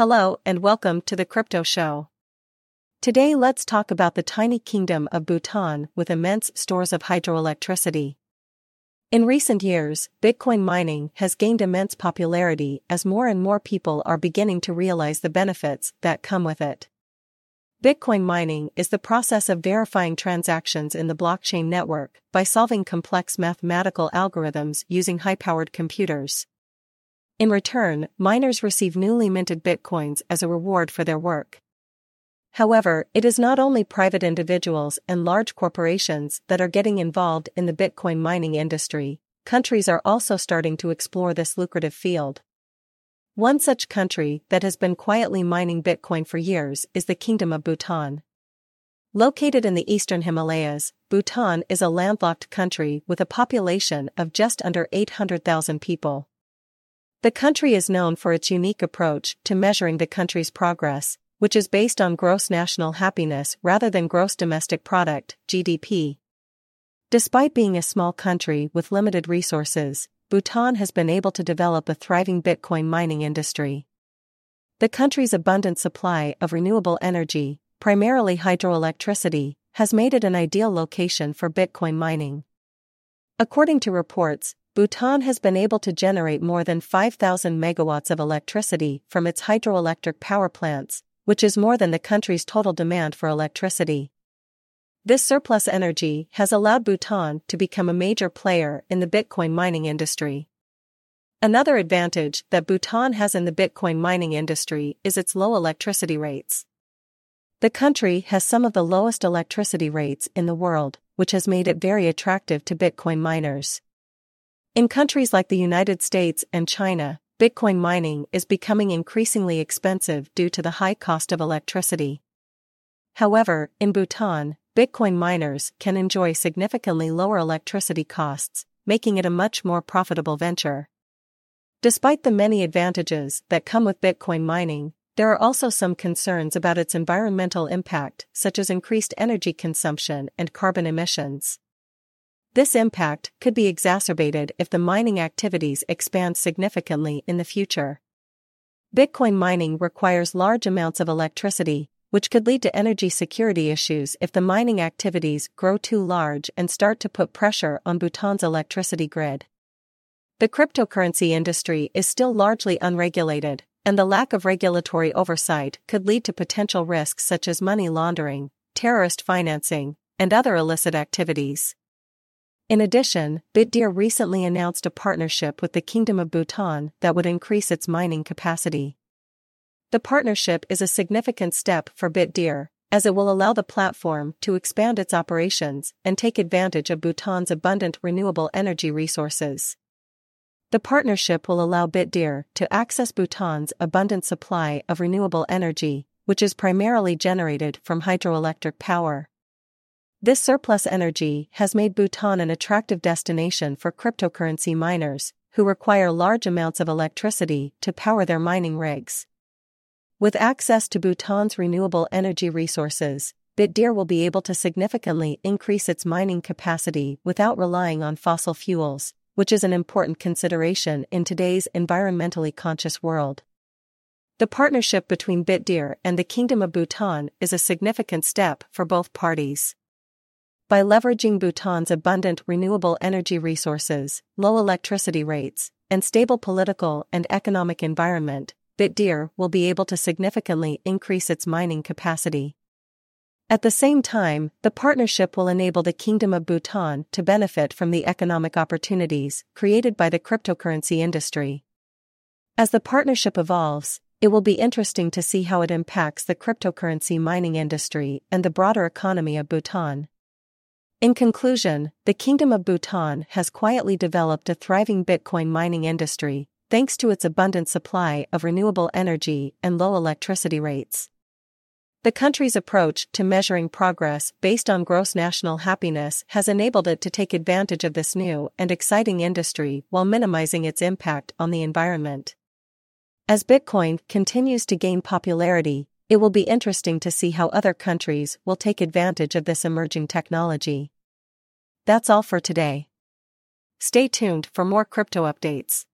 Hello and welcome to the Crypto Show. Today let's talk about the tiny kingdom of Bhutan with immense stores of hydroelectricity. In recent years, Bitcoin mining has gained immense popularity as more and more people are beginning to realize the benefits that come with it. Bitcoin mining is the process of verifying transactions in the blockchain network by solving complex mathematical algorithms using high powered computers. In return, miners receive newly minted bitcoins as a reward for their work. However, it is not only private individuals and large corporations that are getting involved in the Bitcoin mining industry, countries are also starting to explore this lucrative field. One such country that has been quietly mining Bitcoin for years is the Kingdom of Bhutan. Located in the eastern Himalayas, Bhutan is a landlocked country with a population of just under 800,000 people. The country is known for its unique approach to measuring the country's progress, which is based on gross national happiness rather than gross domestic product, GDP. Despite being a small country with limited resources, Bhutan has been able to develop a thriving Bitcoin mining industry. The country's abundant supply of renewable energy, primarily hydroelectricity, has made it an ideal location for Bitcoin mining. According to reports, Bhutan has been able to generate more than 5,000 megawatts of electricity from its hydroelectric power plants, which is more than the country's total demand for electricity. This surplus energy has allowed Bhutan to become a major player in the Bitcoin mining industry. Another advantage that Bhutan has in the Bitcoin mining industry is its low electricity rates. The country has some of the lowest electricity rates in the world, which has made it very attractive to Bitcoin miners. In countries like the United States and China, Bitcoin mining is becoming increasingly expensive due to the high cost of electricity. However, in Bhutan, Bitcoin miners can enjoy significantly lower electricity costs, making it a much more profitable venture. Despite the many advantages that come with Bitcoin mining, there are also some concerns about its environmental impact, such as increased energy consumption and carbon emissions. This impact could be exacerbated if the mining activities expand significantly in the future. Bitcoin mining requires large amounts of electricity, which could lead to energy security issues if the mining activities grow too large and start to put pressure on Bhutan's electricity grid. The cryptocurrency industry is still largely unregulated, and the lack of regulatory oversight could lead to potential risks such as money laundering, terrorist financing, and other illicit activities. In addition, Bitdeer recently announced a partnership with the Kingdom of Bhutan that would increase its mining capacity. The partnership is a significant step for Bitdeer, as it will allow the platform to expand its operations and take advantage of Bhutan's abundant renewable energy resources. The partnership will allow Bitdeer to access Bhutan's abundant supply of renewable energy, which is primarily generated from hydroelectric power. This surplus energy has made Bhutan an attractive destination for cryptocurrency miners, who require large amounts of electricity to power their mining rigs. With access to Bhutan's renewable energy resources, Bitdeer will be able to significantly increase its mining capacity without relying on fossil fuels, which is an important consideration in today's environmentally conscious world. The partnership between Bitdeer and the Kingdom of Bhutan is a significant step for both parties. By leveraging Bhutan's abundant renewable energy resources, low electricity rates, and stable political and economic environment, Bitdeer will be able to significantly increase its mining capacity. At the same time, the partnership will enable the Kingdom of Bhutan to benefit from the economic opportunities created by the cryptocurrency industry. As the partnership evolves, it will be interesting to see how it impacts the cryptocurrency mining industry and the broader economy of Bhutan. In conclusion, the Kingdom of Bhutan has quietly developed a thriving Bitcoin mining industry, thanks to its abundant supply of renewable energy and low electricity rates. The country's approach to measuring progress based on gross national happiness has enabled it to take advantage of this new and exciting industry while minimizing its impact on the environment. As Bitcoin continues to gain popularity, it will be interesting to see how other countries will take advantage of this emerging technology. That's all for today. Stay tuned for more crypto updates.